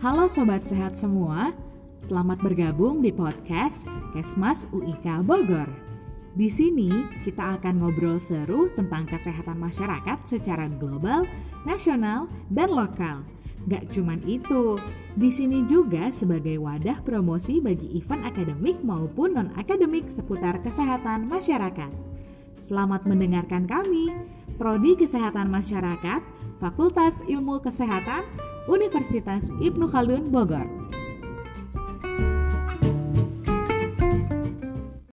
Halo sobat sehat semua, selamat bergabung di podcast Kesmas UIK Bogor. Di sini kita akan ngobrol seru tentang kesehatan masyarakat secara global, nasional, dan lokal. Gak cuman itu, di sini juga sebagai wadah promosi bagi event akademik maupun non-akademik seputar kesehatan masyarakat. Selamat mendengarkan kami, Prodi Kesehatan Masyarakat, Fakultas Ilmu Kesehatan, Universitas Ibnu Khaldun Bogor.